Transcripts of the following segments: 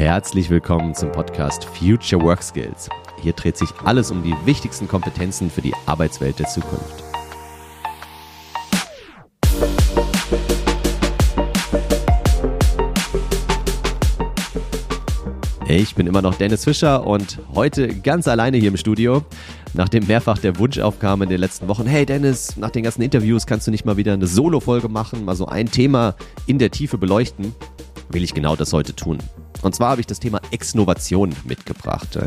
Herzlich willkommen zum Podcast Future Work Skills. Hier dreht sich alles um die wichtigsten Kompetenzen für die Arbeitswelt der Zukunft. Ich bin immer noch Dennis Fischer und heute ganz alleine hier im Studio. Nachdem mehrfach der Wunsch aufkam in den letzten Wochen, hey Dennis, nach den ganzen Interviews kannst du nicht mal wieder eine Solo-Folge machen, mal so ein Thema in der Tiefe beleuchten, will ich genau das heute tun. Und zwar habe ich das Thema Exnovation mitgebracht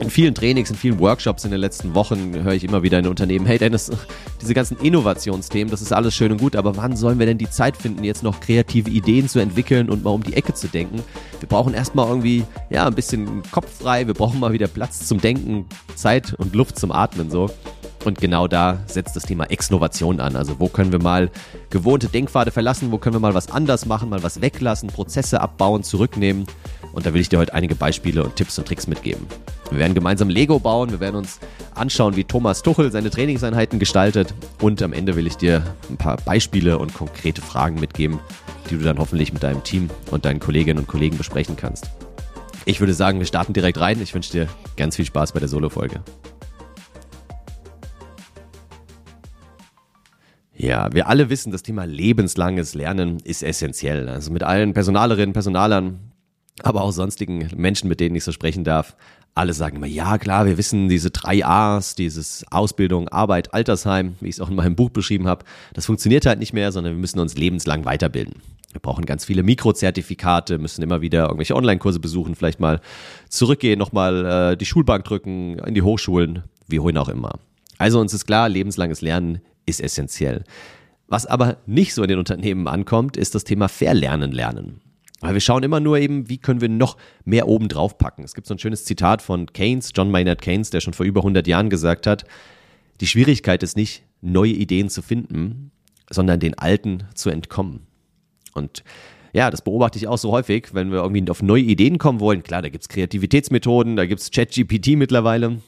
in vielen Trainings, in vielen Workshops in den letzten Wochen höre ich immer wieder in Unternehmen, hey Dennis, diese ganzen Innovationsthemen, das ist alles schön und gut, aber wann sollen wir denn die Zeit finden, jetzt noch kreative Ideen zu entwickeln und mal um die Ecke zu denken? Wir brauchen erstmal irgendwie, ja, ein bisschen Kopf frei, wir brauchen mal wieder Platz zum Denken, Zeit und Luft zum Atmen so. Und genau da setzt das Thema Exnovation an. Also wo können wir mal gewohnte Denkpfade verlassen, wo können wir mal was anders machen, mal was weglassen, Prozesse abbauen, zurücknehmen. Und da will ich dir heute einige Beispiele und Tipps und Tricks mitgeben. Wir werden gemeinsam Lego bauen, wir werden uns anschauen, wie Thomas Tuchel seine Trainingseinheiten gestaltet und am Ende will ich dir ein paar Beispiele und konkrete Fragen mitgeben, die du dann hoffentlich mit deinem Team und deinen Kolleginnen und Kollegen besprechen kannst. Ich würde sagen, wir starten direkt rein. Ich wünsche dir ganz viel Spaß bei der Solo-Folge. Ja, wir alle wissen, das Thema lebenslanges Lernen ist essentiell. Also mit allen Personalerinnen, Personalern, aber auch sonstigen Menschen, mit denen ich so sprechen darf, alle sagen immer, ja klar, wir wissen diese drei A's, dieses Ausbildung, Arbeit, Altersheim, wie ich es auch in meinem Buch beschrieben habe, das funktioniert halt nicht mehr, sondern wir müssen uns lebenslang weiterbilden. Wir brauchen ganz viele Mikrozertifikate, müssen immer wieder irgendwelche Online-Kurse besuchen, vielleicht mal zurückgehen, nochmal äh, die Schulbank drücken, in die Hochschulen, wie wohin auch immer. Also uns ist klar, lebenslanges Lernen ist essentiell. Was aber nicht so in den Unternehmen ankommt, ist das Thema Verlernen lernen. Weil wir schauen immer nur eben, wie können wir noch mehr oben drauf packen. Es gibt so ein schönes Zitat von Keynes, John Maynard Keynes, der schon vor über 100 Jahren gesagt hat, die Schwierigkeit ist nicht, neue Ideen zu finden, sondern den alten zu entkommen. Und ja, das beobachte ich auch so häufig, wenn wir irgendwie auf neue Ideen kommen wollen. Klar, da gibt es Kreativitätsmethoden, da gibt es ChatGPT mittlerweile.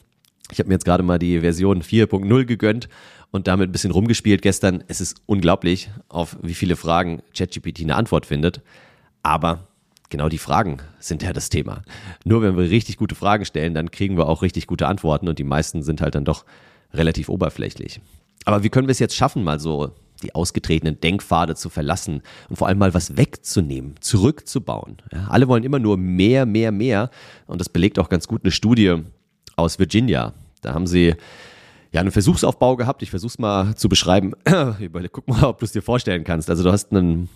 Ich habe mir jetzt gerade mal die Version 4.0 gegönnt und damit ein bisschen rumgespielt gestern. Es ist unglaublich, auf wie viele Fragen ChatGPT eine Antwort findet. Aber genau die Fragen sind ja das Thema. Nur wenn wir richtig gute Fragen stellen, dann kriegen wir auch richtig gute Antworten und die meisten sind halt dann doch relativ oberflächlich. Aber wie können wir es jetzt schaffen, mal so die ausgetretenen Denkpfade zu verlassen und vor allem mal was wegzunehmen, zurückzubauen? Ja, alle wollen immer nur mehr, mehr, mehr und das belegt auch ganz gut eine Studie aus Virginia. Da haben sie ja einen Versuchsaufbau gehabt. Ich versuche es mal zu beschreiben. Guck mal, ob du es dir vorstellen kannst. Also du hast einen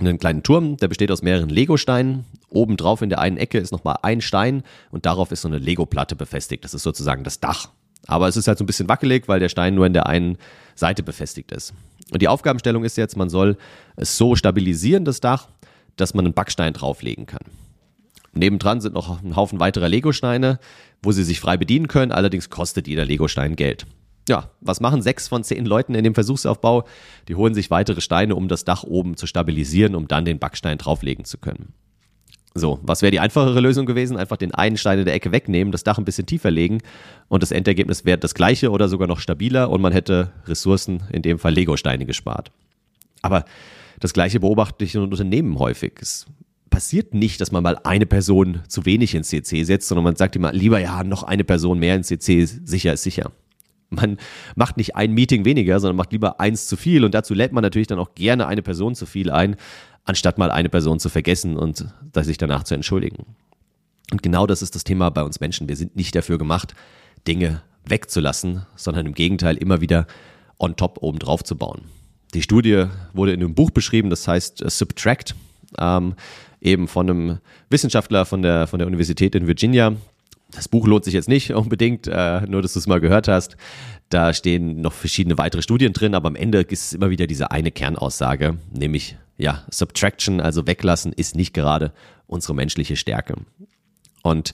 einen kleinen Turm, der besteht aus mehreren Lego-Steinen. Obendrauf in der einen Ecke ist nochmal ein Stein und darauf ist so eine Lego-Platte befestigt. Das ist sozusagen das Dach. Aber es ist halt so ein bisschen wackelig, weil der Stein nur in der einen Seite befestigt ist. Und die Aufgabenstellung ist jetzt, man soll es so stabilisieren, das Dach, dass man einen Backstein drauflegen kann. Nebendran sind noch ein Haufen weiterer Lego-Steine, wo sie sich frei bedienen können. Allerdings kostet jeder Lego-Stein Geld ja, was machen sechs von zehn Leuten in dem Versuchsaufbau? Die holen sich weitere Steine, um das Dach oben zu stabilisieren, um dann den Backstein drauflegen zu können. So, was wäre die einfachere Lösung gewesen? Einfach den einen Stein in der Ecke wegnehmen, das Dach ein bisschen tiefer legen und das Endergebnis wäre das gleiche oder sogar noch stabiler und man hätte Ressourcen, in dem Fall Lego-Steine gespart. Aber das gleiche beobachte ich in Unternehmen häufig. Es passiert nicht, dass man mal eine Person zu wenig ins CC setzt, sondern man sagt immer lieber, ja, noch eine Person mehr ins CC, sicher ist sicher man macht nicht ein Meeting weniger, sondern macht lieber eins zu viel und dazu lädt man natürlich dann auch gerne eine Person zu viel ein, anstatt mal eine Person zu vergessen und sich danach zu entschuldigen. Und genau das ist das Thema bei uns Menschen. Wir sind nicht dafür gemacht, Dinge wegzulassen, sondern im Gegenteil immer wieder on top oben drauf zu bauen. Die Studie wurde in einem Buch beschrieben, das heißt uh, Subtract, ähm, eben von einem Wissenschaftler von der, von der Universität in Virginia, das Buch lohnt sich jetzt nicht unbedingt, äh, nur dass du es mal gehört hast. Da stehen noch verschiedene weitere Studien drin, aber am Ende ist es immer wieder diese eine Kernaussage, nämlich ja, Subtraction, also weglassen, ist nicht gerade unsere menschliche Stärke. Und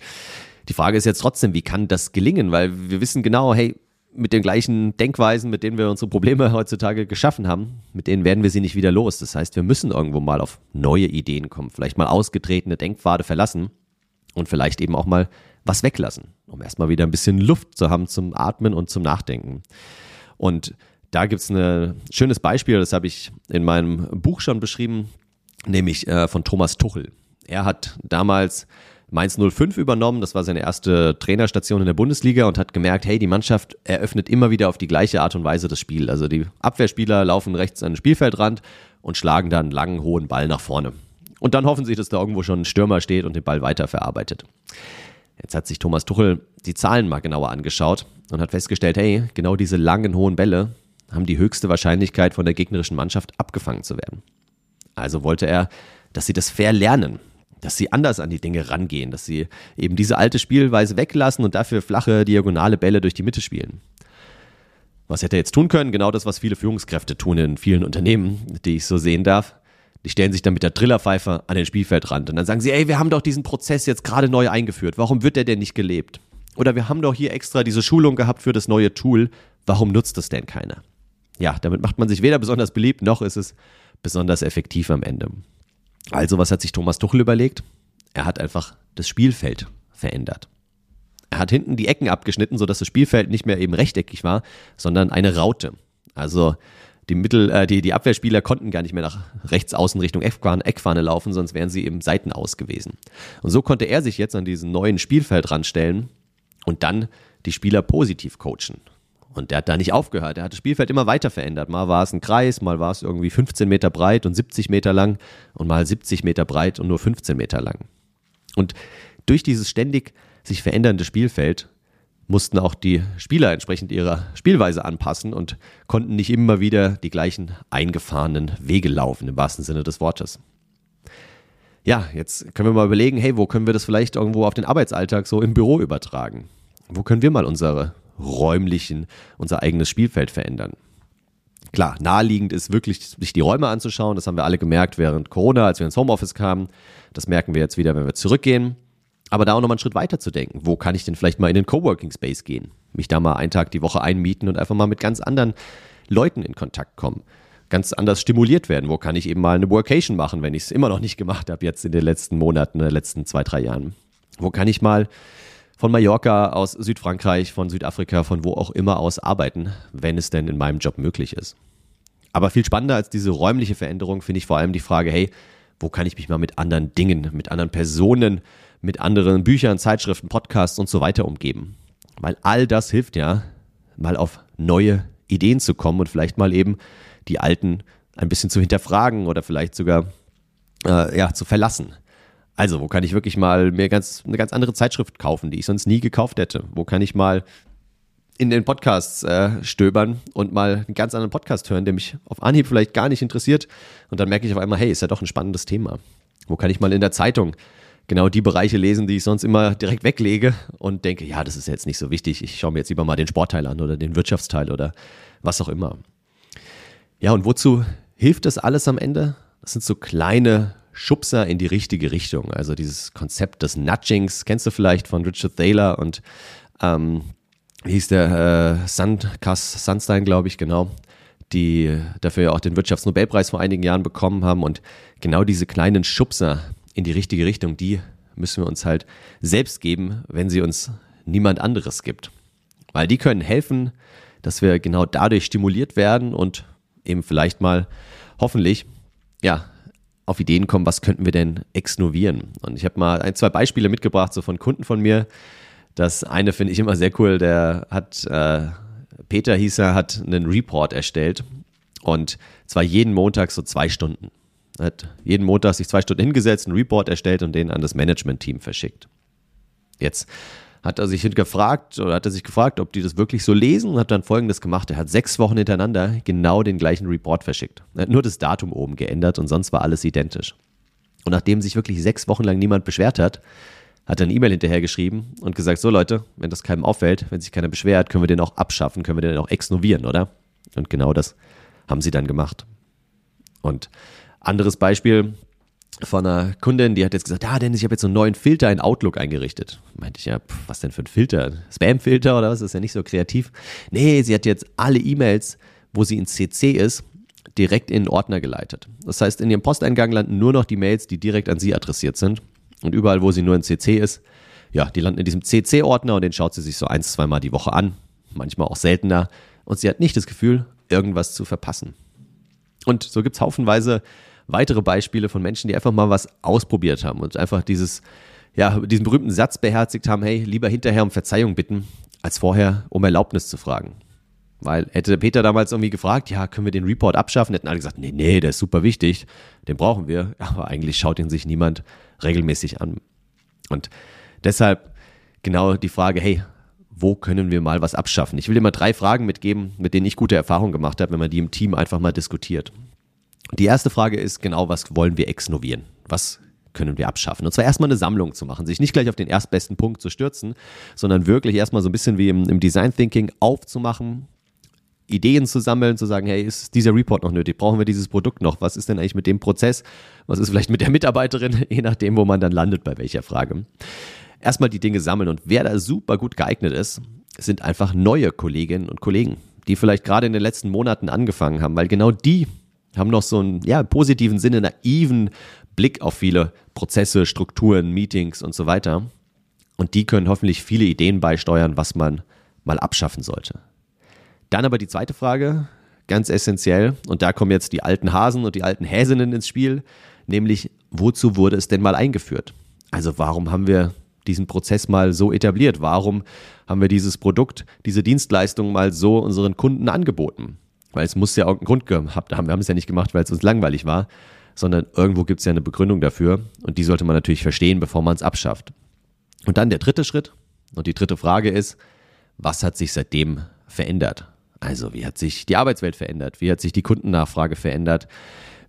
die Frage ist jetzt trotzdem, wie kann das gelingen? Weil wir wissen genau, hey, mit den gleichen Denkweisen, mit denen wir unsere Probleme heutzutage geschaffen haben, mit denen werden wir sie nicht wieder los. Das heißt, wir müssen irgendwo mal auf neue Ideen kommen, vielleicht mal ausgetretene Denkpfade verlassen und vielleicht eben auch mal was weglassen, um erstmal wieder ein bisschen Luft zu haben zum Atmen und zum Nachdenken. Und da gibt es ein schönes Beispiel, das habe ich in meinem Buch schon beschrieben, nämlich äh, von Thomas Tuchel. Er hat damals Mainz 05 übernommen. Das war seine erste Trainerstation in der Bundesliga und hat gemerkt, hey, die Mannschaft eröffnet immer wieder auf die gleiche Art und Weise das Spiel. Also die Abwehrspieler laufen rechts an den Spielfeldrand und schlagen dann einen langen, hohen Ball nach vorne. Und dann hoffen sie, dass da irgendwo schon ein Stürmer steht und den Ball weiterverarbeitet. Jetzt hat sich Thomas Tuchel die Zahlen mal genauer angeschaut und hat festgestellt, hey, genau diese langen, hohen Bälle haben die höchste Wahrscheinlichkeit von der gegnerischen Mannschaft abgefangen zu werden. Also wollte er, dass sie das fair lernen dass sie anders an die Dinge rangehen, dass sie eben diese alte Spielweise weglassen und dafür flache, diagonale Bälle durch die Mitte spielen. Was hätte er jetzt tun können? Genau das, was viele Führungskräfte tun in vielen Unternehmen, die ich so sehen darf. Die stellen sich dann mit der Trillerpfeife an den Spielfeldrand und dann sagen sie, ey, wir haben doch diesen Prozess jetzt gerade neu eingeführt. Warum wird der denn nicht gelebt? Oder wir haben doch hier extra diese Schulung gehabt für das neue Tool. Warum nutzt das denn keiner? Ja, damit macht man sich weder besonders beliebt, noch ist es besonders effektiv am Ende. Also, was hat sich Thomas Tuchel überlegt? Er hat einfach das Spielfeld verändert. Er hat hinten die Ecken abgeschnitten, sodass das Spielfeld nicht mehr eben rechteckig war, sondern eine Raute. Also die, Mittel, äh, die, die Abwehrspieler konnten gar nicht mehr nach rechts außen Richtung Eckfahne, laufen, sonst wären sie eben Seiten aus gewesen. Und so konnte er sich jetzt an diesen neuen Spielfeld ranstellen und dann die Spieler positiv coachen. Und der hat da nicht aufgehört. Er hat das Spielfeld immer weiter verändert. Mal war es ein Kreis, mal war es irgendwie 15 Meter breit und 70 Meter lang und mal 70 Meter breit und nur 15 Meter lang. Und durch dieses ständig sich verändernde Spielfeld mussten auch die Spieler entsprechend ihrer Spielweise anpassen und konnten nicht immer wieder die gleichen eingefahrenen Wege laufen, im wahrsten Sinne des Wortes. Ja, jetzt können wir mal überlegen, hey, wo können wir das vielleicht irgendwo auf den Arbeitsalltag so im Büro übertragen? Wo können wir mal unsere räumlichen, unser eigenes Spielfeld verändern. Klar, naheliegend ist wirklich, sich die Räume anzuschauen. Das haben wir alle gemerkt während Corona, als wir ins Homeoffice kamen. Das merken wir jetzt wieder, wenn wir zurückgehen. Aber da auch nochmal einen Schritt weiter zu denken. Wo kann ich denn vielleicht mal in den Coworking Space gehen? Mich da mal einen Tag die Woche einmieten und einfach mal mit ganz anderen Leuten in Kontakt kommen. Ganz anders stimuliert werden. Wo kann ich eben mal eine Workation machen, wenn ich es immer noch nicht gemacht habe, jetzt in den letzten Monaten, in den letzten zwei, drei Jahren? Wo kann ich mal von Mallorca, aus Südfrankreich, von Südafrika, von wo auch immer aus arbeiten, wenn es denn in meinem Job möglich ist. Aber viel spannender als diese räumliche Veränderung finde ich vor allem die Frage, hey, wo kann ich mich mal mit anderen Dingen, mit anderen Personen, mit anderen Büchern, Zeitschriften, Podcasts und so weiter umgeben? Weil all das hilft ja, mal auf neue Ideen zu kommen und vielleicht mal eben die alten ein bisschen zu hinterfragen oder vielleicht sogar äh, ja, zu verlassen. Also, wo kann ich wirklich mal mir ganz, eine ganz andere Zeitschrift kaufen, die ich sonst nie gekauft hätte? Wo kann ich mal in den Podcasts äh, stöbern und mal einen ganz anderen Podcast hören, der mich auf Anhieb vielleicht gar nicht interessiert. Und dann merke ich auf einmal, hey, ist ja doch ein spannendes Thema. Wo kann ich mal in der Zeitung genau die Bereiche lesen, die ich sonst immer direkt weglege und denke, ja, das ist jetzt nicht so wichtig. Ich schaue mir jetzt lieber mal den Sportteil an oder den Wirtschaftsteil oder was auch immer. Ja, und wozu hilft das alles am Ende? Das sind so kleine Schubser in die richtige Richtung. Also dieses Konzept des Nudgings, kennst du vielleicht von Richard Thaler und ähm, wie hieß der äh, Sandkass Sandstein, glaube ich, genau, die dafür ja auch den Wirtschaftsnobelpreis vor einigen Jahren bekommen haben. Und genau diese kleinen Schubser in die richtige Richtung, die müssen wir uns halt selbst geben, wenn sie uns niemand anderes gibt. Weil die können helfen, dass wir genau dadurch stimuliert werden und eben vielleicht mal hoffentlich ja auf Ideen kommen, was könnten wir denn exnovieren. Und ich habe mal ein, zwei Beispiele mitgebracht, so von Kunden von mir. Das eine finde ich immer sehr cool, der hat, äh, Peter hieß er, hat einen Report erstellt und zwar jeden Montag so zwei Stunden. Er hat jeden Montag sich zwei Stunden hingesetzt, einen Report erstellt und den an das Management-Team verschickt. Jetzt hat er sich gefragt oder hat er sich gefragt, ob die das wirklich so lesen und hat dann folgendes gemacht. Er hat sechs Wochen hintereinander genau den gleichen Report verschickt. Er hat nur das Datum oben geändert und sonst war alles identisch. Und nachdem sich wirklich sechs Wochen lang niemand beschwert hat, hat er eine E-Mail hinterher geschrieben und gesagt, so Leute, wenn das keinem auffällt, wenn sich keiner beschwert, können wir den auch abschaffen, können wir den auch exnovieren, oder? Und genau das haben sie dann gemacht. Und anderes Beispiel, von einer Kundin, die hat jetzt gesagt, ja, Dennis, ich habe jetzt so einen neuen Filter in Outlook eingerichtet. Meinte ich, ja, pff, was denn für ein Filter? Spam-Filter oder was? Das ist ja nicht so kreativ. Nee, sie hat jetzt alle E-Mails, wo sie in CC ist, direkt in den Ordner geleitet. Das heißt, in ihrem Posteingang landen nur noch die Mails, die direkt an sie adressiert sind. Und überall, wo sie nur in CC ist, ja, die landen in diesem CC-Ordner und den schaut sie sich so ein, zweimal die Woche an. Manchmal auch seltener. Und sie hat nicht das Gefühl, irgendwas zu verpassen. Und so gibt es haufenweise weitere Beispiele von Menschen, die einfach mal was ausprobiert haben und einfach dieses, ja, diesen berühmten Satz beherzigt haben, hey, lieber hinterher um Verzeihung bitten, als vorher um Erlaubnis zu fragen. Weil hätte Peter damals irgendwie gefragt, ja, können wir den Report abschaffen, hätten alle gesagt, nee, nee, der ist super wichtig, den brauchen wir. Aber eigentlich schaut ihn sich niemand regelmäßig an. Und deshalb genau die Frage, hey, wo können wir mal was abschaffen? Ich will dir mal drei Fragen mitgeben, mit denen ich gute Erfahrungen gemacht habe, wenn man die im Team einfach mal diskutiert. Die erste Frage ist genau, was wollen wir exnovieren? Was können wir abschaffen? Und zwar erstmal eine Sammlung zu machen, sich nicht gleich auf den erstbesten Punkt zu stürzen, sondern wirklich erstmal so ein bisschen wie im, im Design Thinking aufzumachen, Ideen zu sammeln, zu sagen, hey, ist dieser Report noch nötig? Brauchen wir dieses Produkt noch? Was ist denn eigentlich mit dem Prozess? Was ist vielleicht mit der Mitarbeiterin? Je nachdem, wo man dann landet bei welcher Frage. Erstmal die Dinge sammeln und wer da super gut geeignet ist, sind einfach neue Kolleginnen und Kollegen, die vielleicht gerade in den letzten Monaten angefangen haben, weil genau die haben noch so einen ja, positiven Sinne, naiven Blick auf viele Prozesse, Strukturen, Meetings und so weiter. Und die können hoffentlich viele Ideen beisteuern, was man mal abschaffen sollte. Dann aber die zweite Frage, ganz essentiell, und da kommen jetzt die alten Hasen und die alten Häsinnen ins Spiel, nämlich wozu wurde es denn mal eingeführt? Also warum haben wir diesen Prozess mal so etabliert? Warum haben wir dieses Produkt, diese Dienstleistung mal so unseren Kunden angeboten? Weil es muss ja auch einen Grund gehabt haben. Wir haben es ja nicht gemacht, weil es uns langweilig war, sondern irgendwo gibt es ja eine Begründung dafür und die sollte man natürlich verstehen, bevor man es abschafft. Und dann der dritte Schritt und die dritte Frage ist, was hat sich seitdem verändert? Also wie hat sich die Arbeitswelt verändert? Wie hat sich die Kundennachfrage verändert?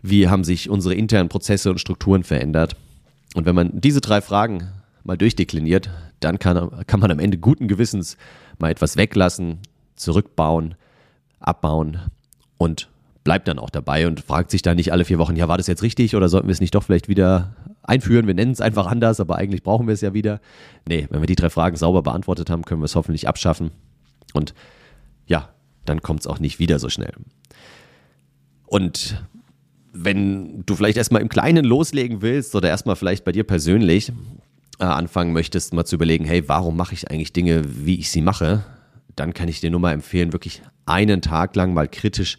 Wie haben sich unsere internen Prozesse und Strukturen verändert? Und wenn man diese drei Fragen mal durchdekliniert, dann kann, kann man am Ende guten Gewissens mal etwas weglassen, zurückbauen, abbauen und bleibt dann auch dabei und fragt sich dann nicht alle vier Wochen, ja, war das jetzt richtig oder sollten wir es nicht doch vielleicht wieder einführen? Wir nennen es einfach anders, aber eigentlich brauchen wir es ja wieder. Nee, wenn wir die drei Fragen sauber beantwortet haben, können wir es hoffentlich abschaffen. Und ja, dann kommt es auch nicht wieder so schnell. Und wenn du vielleicht erstmal im Kleinen loslegen willst oder erstmal vielleicht bei dir persönlich äh, anfangen möchtest, mal zu überlegen, hey, warum mache ich eigentlich Dinge, wie ich sie mache, dann kann ich dir nur mal empfehlen, wirklich einen Tag lang mal kritisch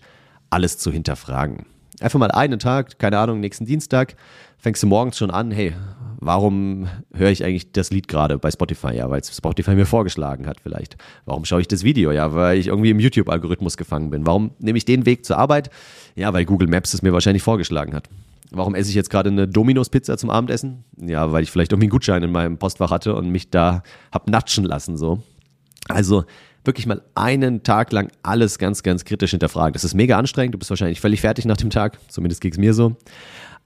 alles zu hinterfragen. Einfach mal einen Tag, keine Ahnung, nächsten Dienstag, fängst du morgens schon an, hey, warum höre ich eigentlich das Lied gerade bei Spotify? Ja, weil Spotify mir vorgeschlagen hat vielleicht. Warum schaue ich das Video? Ja, weil ich irgendwie im YouTube-Algorithmus gefangen bin. Warum nehme ich den Weg zur Arbeit? Ja, weil Google Maps es mir wahrscheinlich vorgeschlagen hat. Warum esse ich jetzt gerade eine Domino's-Pizza zum Abendessen? Ja, weil ich vielleicht irgendwie einen Gutschein in meinem Postfach hatte und mich da hab natschen lassen, so. Also, wirklich mal einen Tag lang alles ganz, ganz kritisch hinterfragen. Das ist mega anstrengend. Du bist wahrscheinlich völlig fertig nach dem Tag. Zumindest ging es mir so.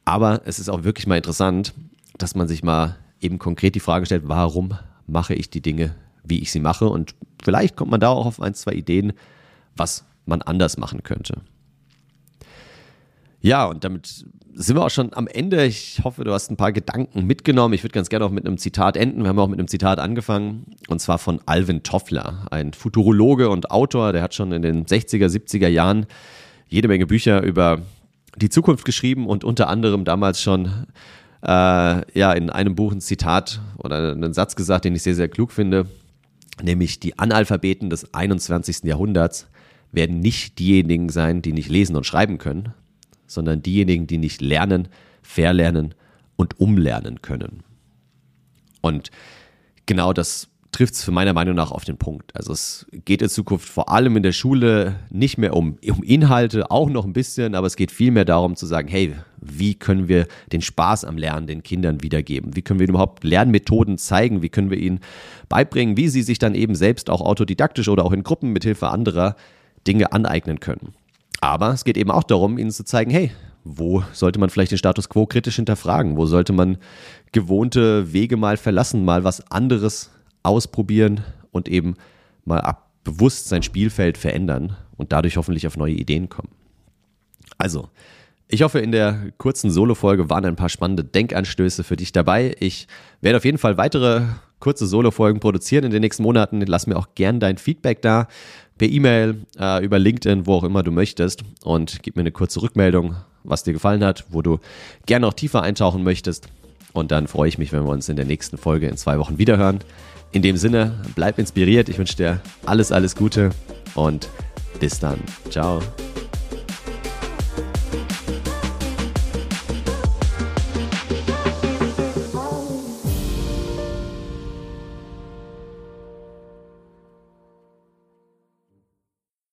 Aber es ist auch wirklich mal interessant, dass man sich mal eben konkret die Frage stellt, warum mache ich die Dinge, wie ich sie mache? Und vielleicht kommt man da auch auf ein, zwei Ideen, was man anders machen könnte. Ja, und damit sind wir auch schon am Ende. Ich hoffe, du hast ein paar Gedanken mitgenommen. Ich würde ganz gerne auch mit einem Zitat enden. Wir haben auch mit einem Zitat angefangen, und zwar von Alvin Toffler, ein Futurologe und Autor. Der hat schon in den 60er, 70er Jahren jede Menge Bücher über die Zukunft geschrieben und unter anderem damals schon äh, ja in einem Buch ein Zitat oder einen Satz gesagt, den ich sehr, sehr klug finde, nämlich die Analphabeten des 21. Jahrhunderts werden nicht diejenigen sein, die nicht lesen und schreiben können, sondern diejenigen, die nicht lernen, verlernen und umlernen können. Und genau das trifft es für meiner Meinung nach auf den Punkt. Also es geht in Zukunft vor allem in der Schule nicht mehr um, um Inhalte, auch noch ein bisschen, aber es geht vielmehr darum zu sagen, hey, wie können wir den Spaß am Lernen den Kindern wiedergeben? Wie können wir überhaupt Lernmethoden zeigen? Wie können wir ihnen beibringen, wie sie sich dann eben selbst auch autodidaktisch oder auch in Gruppen mithilfe anderer Dinge aneignen können? Aber es geht eben auch darum, ihnen zu zeigen, hey, wo sollte man vielleicht den Status quo kritisch hinterfragen? Wo sollte man gewohnte Wege mal verlassen, mal was anderes ausprobieren und eben mal ab, bewusst sein Spielfeld verändern und dadurch hoffentlich auf neue Ideen kommen. Also, ich hoffe, in der kurzen Solo-Folge waren ein paar spannende Denkanstöße für dich dabei. Ich werde auf jeden Fall weitere kurze Solo-Folgen produzieren in den nächsten Monaten. Lass mir auch gern dein Feedback da per E-Mail, äh, über LinkedIn, wo auch immer du möchtest und gib mir eine kurze Rückmeldung, was dir gefallen hat, wo du gerne noch tiefer eintauchen möchtest. Und dann freue ich mich, wenn wir uns in der nächsten Folge in zwei Wochen wiederhören. In dem Sinne, bleib inspiriert. Ich wünsche dir alles, alles Gute und bis dann. Ciao.